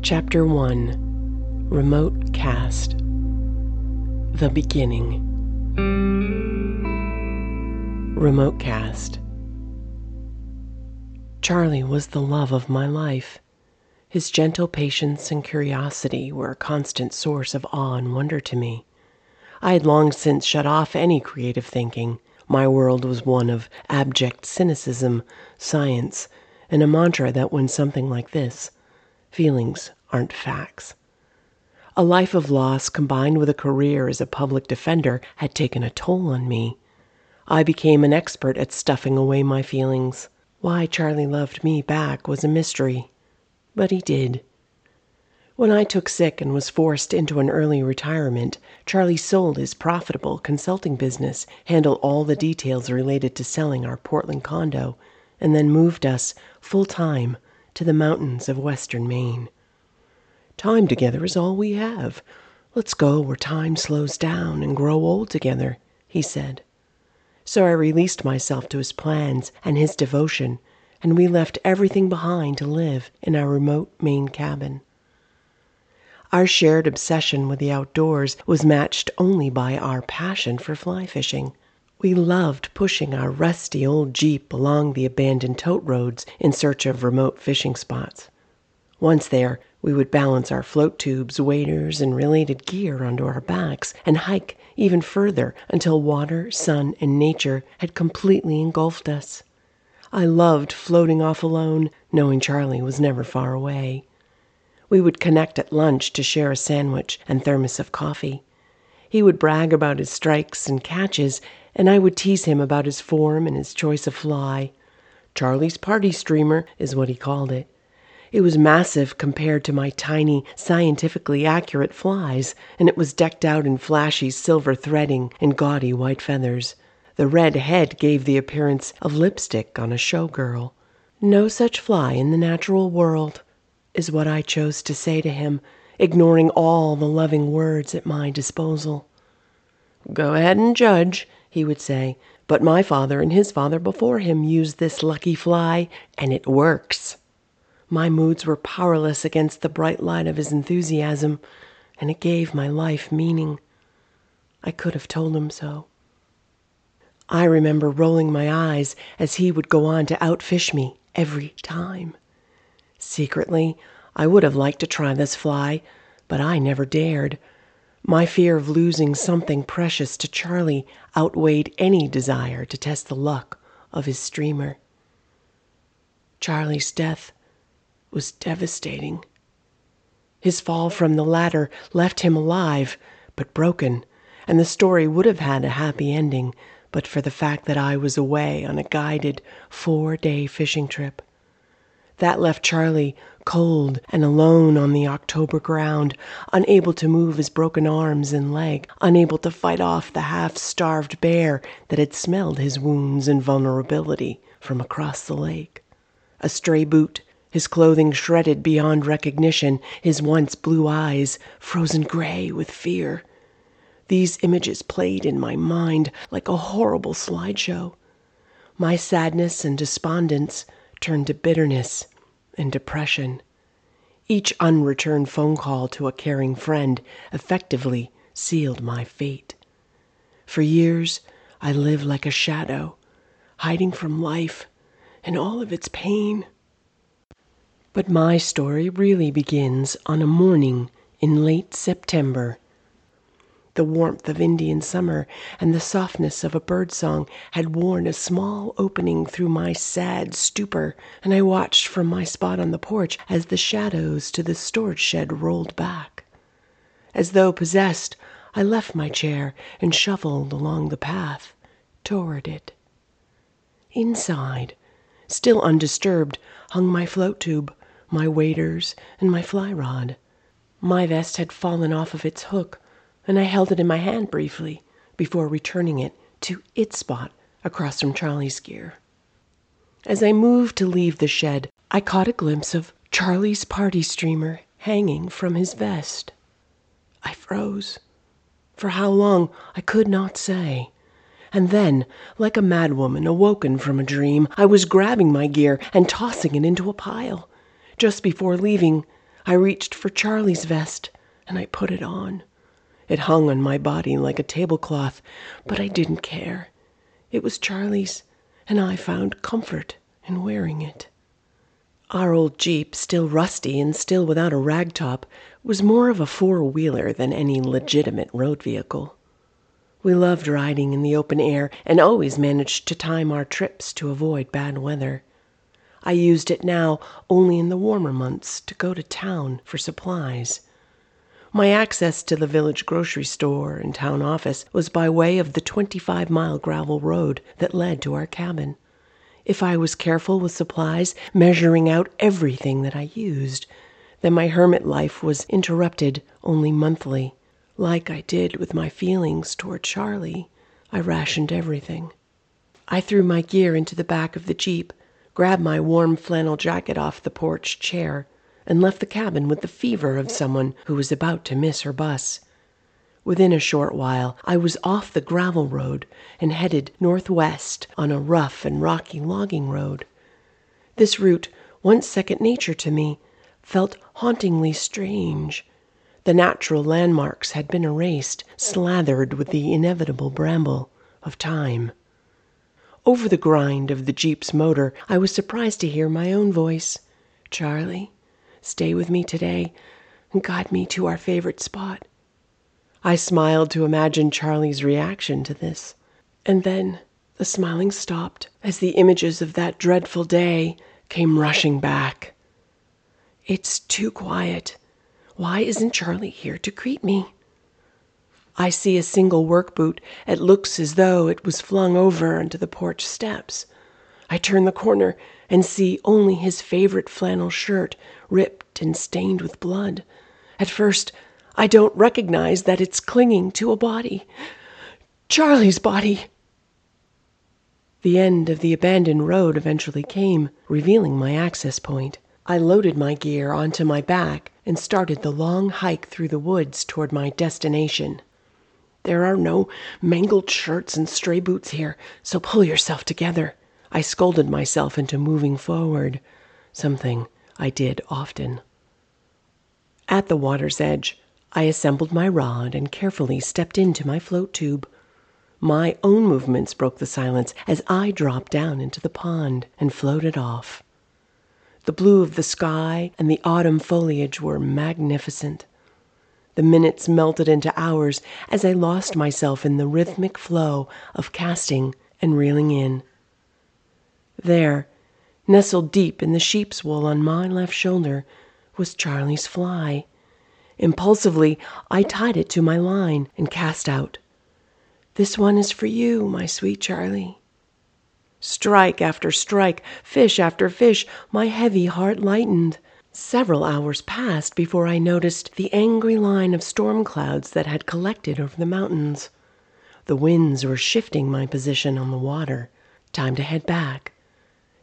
Chapter 1 Remote Cast The Beginning Remote Cast Charlie was the love of my life. His gentle patience and curiosity were a constant source of awe and wonder to me. I had long since shut off any creative thinking. My world was one of abject cynicism, science, and a mantra that went something like this feelings aren't facts. A life of loss combined with a career as a public defender had taken a toll on me. I became an expert at stuffing away my feelings. Why Charlie loved me back was a mystery, but he did. When I took sick and was forced into an early retirement, Charlie sold his profitable consulting business, handled all the details related to selling our Portland condo, and then moved us full time to the mountains of western Maine. Time together is all we have. Let's go where time slows down and grow old together, he said. So I released myself to his plans and his devotion, and we left everything behind to live in our remote Maine cabin. Our shared obsession with the outdoors was matched only by our passion for fly fishing. We loved pushing our rusty old Jeep along the abandoned tote roads in search of remote fishing spots. Once there, we would balance our float tubes, waders, and related gear onto our backs and hike even further until water, sun, and nature had completely engulfed us. I loved floating off alone, knowing Charlie was never far away. We would connect at lunch to share a sandwich and thermos of coffee. He would brag about his strikes and catches, and I would tease him about his form and his choice of fly. Charlie's party streamer is what he called it. It was massive compared to my tiny, scientifically accurate flies, and it was decked out in flashy silver threading and gaudy white feathers. The red head gave the appearance of lipstick on a show girl. No such fly in the natural world is what I chose to say to him, ignoring all the loving words at my disposal. Go ahead and judge, he would say, but my father and his father before him used this lucky fly, and it works. My moods were powerless against the bright light of his enthusiasm, and it gave my life meaning. I could have told him so. I remember rolling my eyes as he would go on to outfish me every time. Secretly, I would have liked to try this fly, but I never dared. My fear of losing something precious to Charlie outweighed any desire to test the luck of his streamer. Charlie's death was devastating. His fall from the ladder left him alive, but broken, and the story would have had a happy ending but for the fact that I was away on a guided four day fishing trip. That left Charlie cold and alone on the October ground, unable to move his broken arms and leg, unable to fight off the half starved bear that had smelled his wounds and vulnerability from across the lake. A stray boot, his clothing shredded beyond recognition, his once blue eyes frozen gray with fear. These images played in my mind like a horrible slideshow. My sadness and despondence turned to bitterness and depression. Each unreturned phone call to a caring friend effectively sealed my fate. For years, I lived like a shadow, hiding from life and all of its pain. But my story really begins on a morning in late September the warmth of Indian summer and the softness of a bird song had worn a small opening through my sad stupor, and I watched from my spot on the porch as the shadows to the storage shed rolled back. As though possessed, I left my chair and shuffled along the path toward it. Inside, still undisturbed, hung my float tube, my waders, and my fly rod. My vest had fallen off of its hook and I held it in my hand briefly before returning it to its spot across from Charlie's gear. As I moved to leave the shed, I caught a glimpse of Charlie's party streamer hanging from his vest. I froze. For how long, I could not say. And then, like a madwoman awoken from a dream, I was grabbing my gear and tossing it into a pile. Just before leaving, I reached for Charlie's vest and I put it on. It hung on my body like a tablecloth, but I didn't care. It was Charlie's, and I found comfort in wearing it. Our old Jeep, still rusty and still without a ragtop, was more of a four wheeler than any legitimate road vehicle. We loved riding in the open air and always managed to time our trips to avoid bad weather. I used it now only in the warmer months to go to town for supplies. My access to the village grocery store and town office was by way of the 25 mile gravel road that led to our cabin. If I was careful with supplies, measuring out everything that I used, then my hermit life was interrupted only monthly. Like I did with my feelings toward Charlie, I rationed everything. I threw my gear into the back of the Jeep, grabbed my warm flannel jacket off the porch chair, and left the cabin with the fever of someone who was about to miss her bus. Within a short while I was off the gravel road and headed northwest on a rough and rocky logging road. This route, once second nature to me, felt hauntingly strange. The natural landmarks had been erased, slathered with the inevitable bramble of time. Over the grind of the Jeep's motor, I was surprised to hear my own voice. Charlie, stay with me today and guide me to our favorite spot. I smiled to imagine Charlie's reaction to this. And then the smiling stopped as the images of that dreadful day came rushing back. It's too quiet. Why isn't Charlie here to greet me? I see a single work boot. It looks as though it was flung over onto the porch steps. I turn the corner and see only his favorite flannel shirt, ripped and stained with blood. At first, I don't recognize that it's clinging to a body. Charlie's body. The end of the abandoned road eventually came, revealing my access point. I loaded my gear onto my back and started the long hike through the woods toward my destination. There are no mangled shirts and stray boots here, so pull yourself together. I scolded myself into moving forward, something I did often. At the water's edge, I assembled my rod and carefully stepped into my float tube. My own movements broke the silence as I dropped down into the pond and floated off. The blue of the sky and the autumn foliage were magnificent. The minutes melted into hours as I lost myself in the rhythmic flow of casting and reeling in. There, nestled deep in the sheep's wool on my left shoulder, was Charlie's fly. Impulsively, I tied it to my line and cast out. This one is for you, my sweet Charlie. Strike after strike, fish after fish, my heavy heart lightened. Several hours passed before I noticed the angry line of storm clouds that had collected over the mountains. The winds were shifting my position on the water. Time to head back.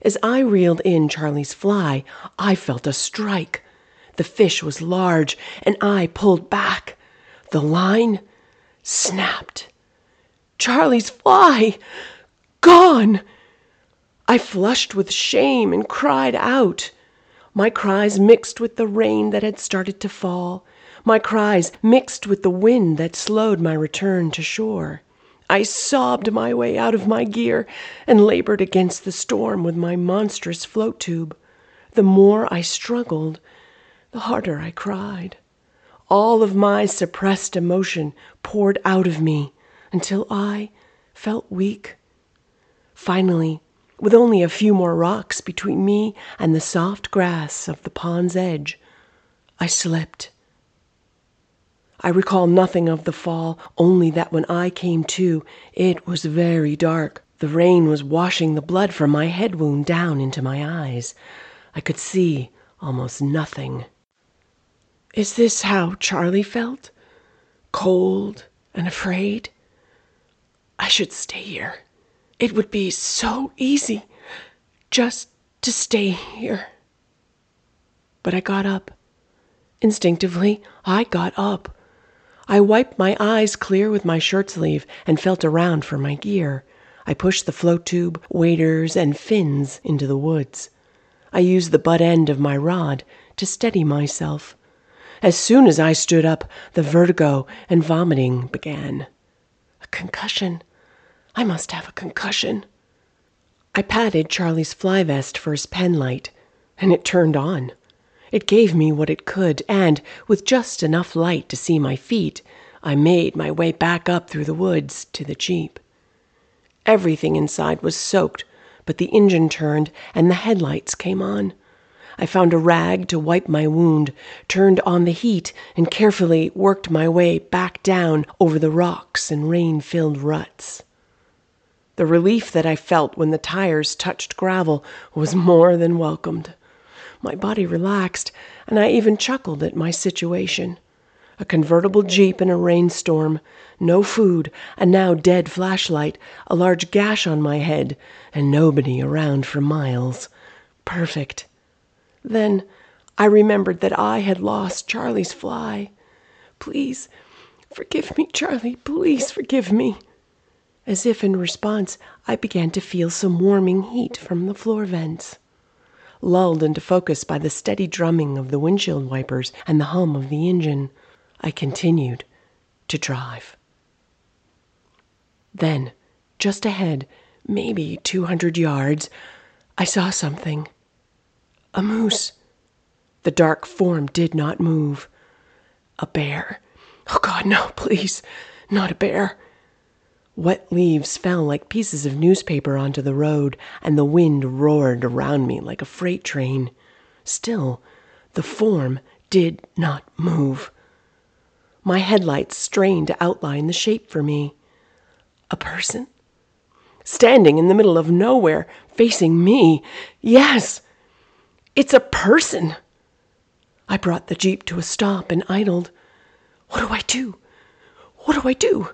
As I reeled in Charlie's fly, I felt a strike. The fish was large, and I pulled back. The line snapped. Charlie's fly! Gone! I flushed with shame and cried out. My cries mixed with the rain that had started to fall. My cries mixed with the wind that slowed my return to shore. I sobbed my way out of my gear and labored against the storm with my monstrous float tube. The more I struggled, the harder I cried. All of my suppressed emotion poured out of me until I felt weak. Finally, with only a few more rocks between me and the soft grass of the pond's edge, I slipped I recall nothing of the fall, only that when I came to, it was very dark. The rain was washing the blood from my head wound down into my eyes. I could see almost nothing. Is this how Charlie felt? Cold and afraid? I should stay here. It would be so easy just to stay here. But I got up. Instinctively, I got up. I wiped my eyes clear with my shirt sleeve and felt around for my gear. I pushed the float tube, waders, and fins into the woods. I used the butt end of my rod to steady myself. As soon as I stood up, the vertigo and vomiting began. A concussion. I must have a concussion. I patted Charlie's fly vest for his pen light, and it turned on. It gave me what it could, and, with just enough light to see my feet, I made my way back up through the woods to the Jeep. Everything inside was soaked, but the engine turned and the headlights came on. I found a rag to wipe my wound, turned on the heat, and carefully worked my way back down over the rocks and rain filled ruts. The relief that I felt when the tires touched gravel was more than welcomed. My body relaxed, and I even chuckled at my situation. A convertible Jeep in a rainstorm, no food, a now dead flashlight, a large gash on my head, and nobody around for miles. Perfect. Then I remembered that I had lost Charlie's fly. Please forgive me, Charlie. Please forgive me. As if in response, I began to feel some warming heat from the floor vents. Lulled into focus by the steady drumming of the windshield wipers and the hum of the engine, I continued to drive. Then, just ahead, maybe 200 yards, I saw something. A moose. The dark form did not move. A bear. Oh, God, no, please, not a bear. Wet leaves fell like pieces of newspaper onto the road, and the wind roared around me like a freight train. Still, the form did not move. My headlights strained to outline the shape for me. A person? Standing in the middle of nowhere, facing me. Yes! It's a person! I brought the Jeep to a stop and idled. What do I do? What do I do?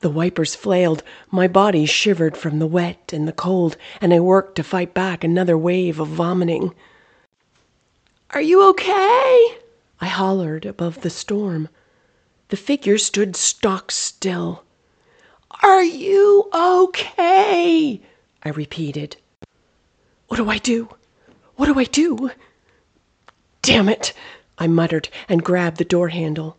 The wipers flailed, my body shivered from the wet and the cold, and I worked to fight back another wave of vomiting. Are you okay? I hollered above the storm. The figure stood stock still. Are you okay? I repeated. What do I do? What do I do? Damn it! I muttered and grabbed the door handle.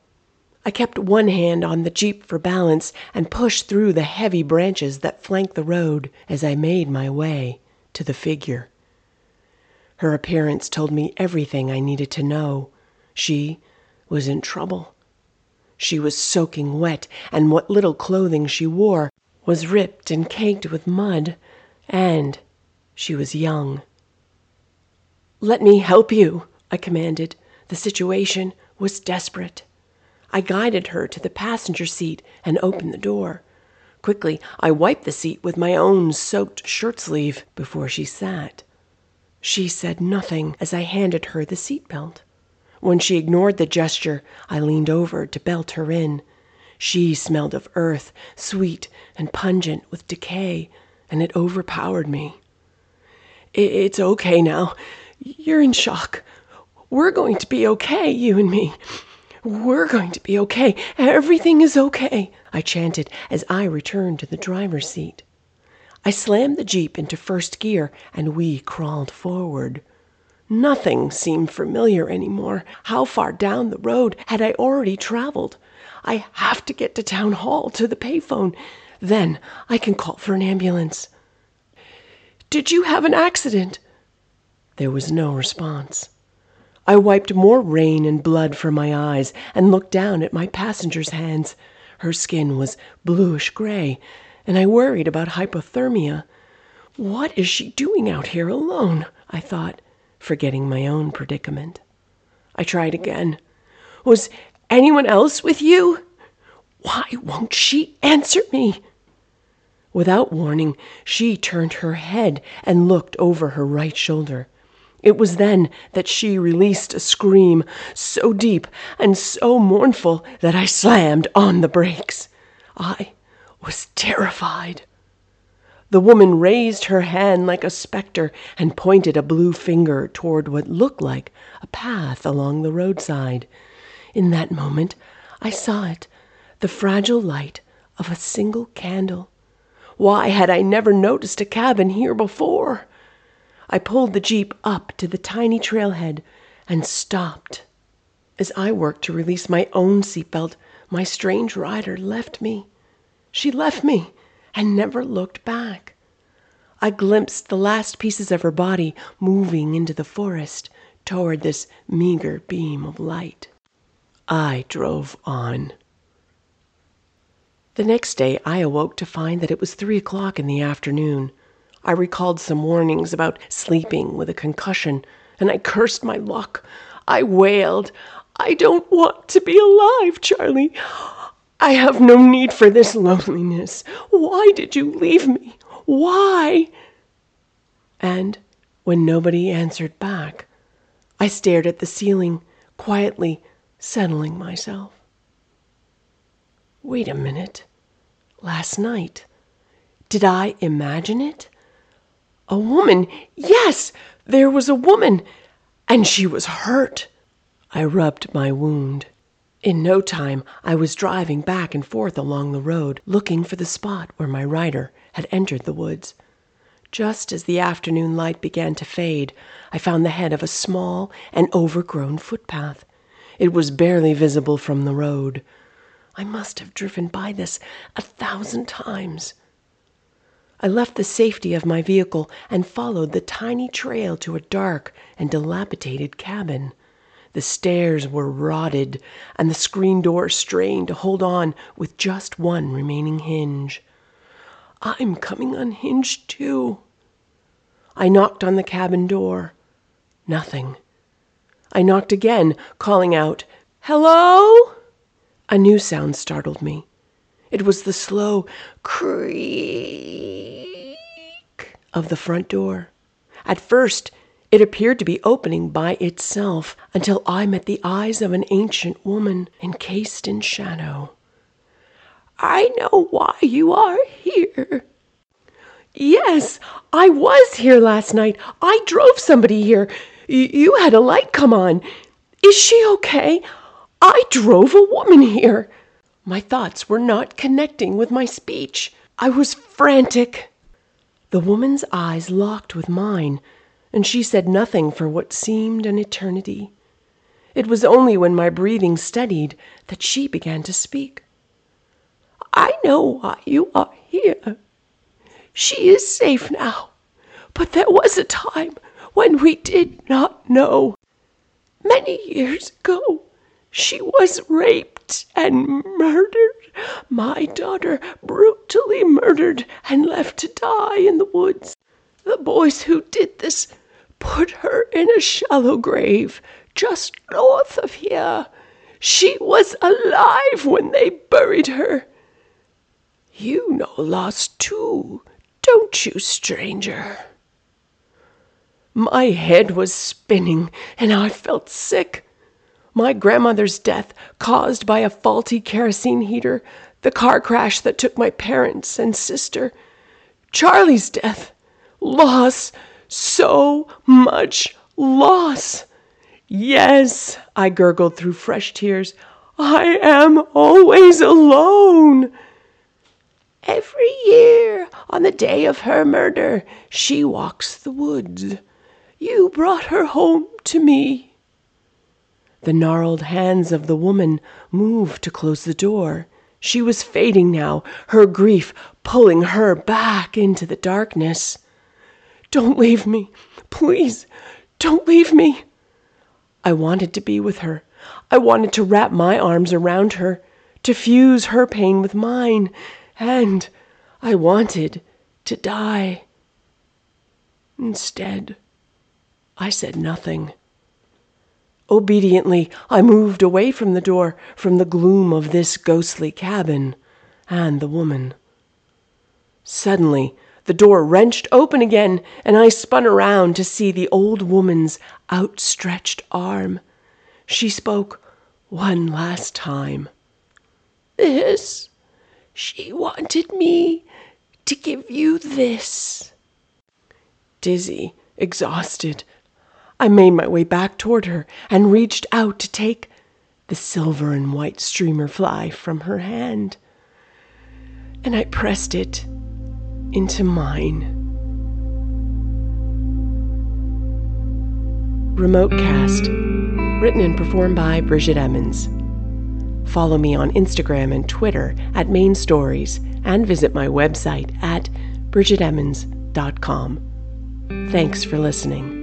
I kept one hand on the Jeep for balance and pushed through the heavy branches that flanked the road as I made my way to the figure. Her appearance told me everything I needed to know. She was in trouble. She was soaking wet, and what little clothing she wore was ripped and caked with mud, and she was young. Let me help you, I commanded. The situation was desperate. I guided her to the passenger seat and opened the door. Quickly, I wiped the seat with my own soaked shirt sleeve before she sat. She said nothing as I handed her the seat belt. When she ignored the gesture, I leaned over to belt her in. She smelled of earth, sweet and pungent with decay, and it overpowered me. It's okay now. You're in shock. We're going to be okay, you and me. We're going to be okay. Everything is okay, I chanted as I returned to the driver's seat. I slammed the Jeep into first gear and we crawled forward. Nothing seemed familiar anymore. How far down the road had I already traveled? I have to get to town hall to the payphone. Then I can call for an ambulance. Did you have an accident? There was no response. I wiped more rain and blood from my eyes and looked down at my passenger's hands. Her skin was bluish gray, and I worried about hypothermia. What is she doing out here alone? I thought, forgetting my own predicament. I tried again. Was anyone else with you? Why won't she answer me? Without warning, she turned her head and looked over her right shoulder. It was then that she released a scream so deep and so mournful that I slammed on the brakes. I was terrified. The woman raised her hand like a specter and pointed a blue finger toward what looked like a path along the roadside. In that moment I saw it the fragile light of a single candle. Why had I never noticed a cabin here before? I pulled the Jeep up to the tiny trailhead and stopped. As I worked to release my own seatbelt, my strange rider left me. She left me and never looked back. I glimpsed the last pieces of her body moving into the forest toward this meager beam of light. I drove on. The next day I awoke to find that it was three o'clock in the afternoon. I recalled some warnings about sleeping with a concussion, and I cursed my luck. I wailed, I don't want to be alive, Charlie. I have no need for this loneliness. Why did you leave me? Why? And when nobody answered back, I stared at the ceiling, quietly settling myself. Wait a minute. Last night. Did I imagine it? A woman. Yes, there was a woman. And she was hurt. I rubbed my wound. In no time I was driving back and forth along the road, looking for the spot where my rider had entered the woods. Just as the afternoon light began to fade, I found the head of a small and overgrown footpath. It was barely visible from the road. I must have driven by this a thousand times. I left the safety of my vehicle and followed the tiny trail to a dark and dilapidated cabin. The stairs were rotted, and the screen door strained to hold on with just one remaining hinge. I'm coming unhinged, too. I knocked on the cabin door. Nothing. I knocked again, calling out, Hello? A new sound startled me. It was the slow creak of the front door. At first, it appeared to be opening by itself until I met the eyes of an ancient woman encased in shadow. I know why you are here. Yes, I was here last night. I drove somebody here. Y- you had a light come on. Is she okay? I drove a woman here. My thoughts were not connecting with my speech. I was frantic. The woman's eyes locked with mine and she said nothing for what seemed an eternity. It was only when my breathing steadied that she began to speak. I know why you are here. She is safe now, but there was a time when we did not know. Many years ago, she was raped and murdered. My daughter brutally murdered and left to die in the woods. The boys who did this put her in a shallow grave just north of here. She was alive when they buried her. You know loss too, don't you, stranger? My head was spinning and I felt sick. My grandmother's death, caused by a faulty kerosene heater, the car crash that took my parents and sister, Charlie's death, loss, so much loss. Yes, I gurgled through fresh tears. I am always alone. Every year, on the day of her murder, she walks the woods. You brought her home to me. The gnarled hands of the woman moved to close the door. She was fading now, her grief pulling her back into the darkness. Don't leave me. Please, don't leave me. I wanted to be with her. I wanted to wrap my arms around her, to fuse her pain with mine, and I wanted to die. Instead, I said nothing. Obediently, I moved away from the door, from the gloom of this ghostly cabin, and the woman. Suddenly, the door wrenched open again, and I spun around to see the old woman's outstretched arm. She spoke one last time. This. She wanted me to give you this. Dizzy, exhausted, I made my way back toward her and reached out to take the silver and white streamer fly from her hand. And I pressed it into mine. Remote Cast, written and performed by Bridget Emmons. Follow me on Instagram and Twitter at Maine Stories and visit my website at bridgetemmons.com. Thanks for listening.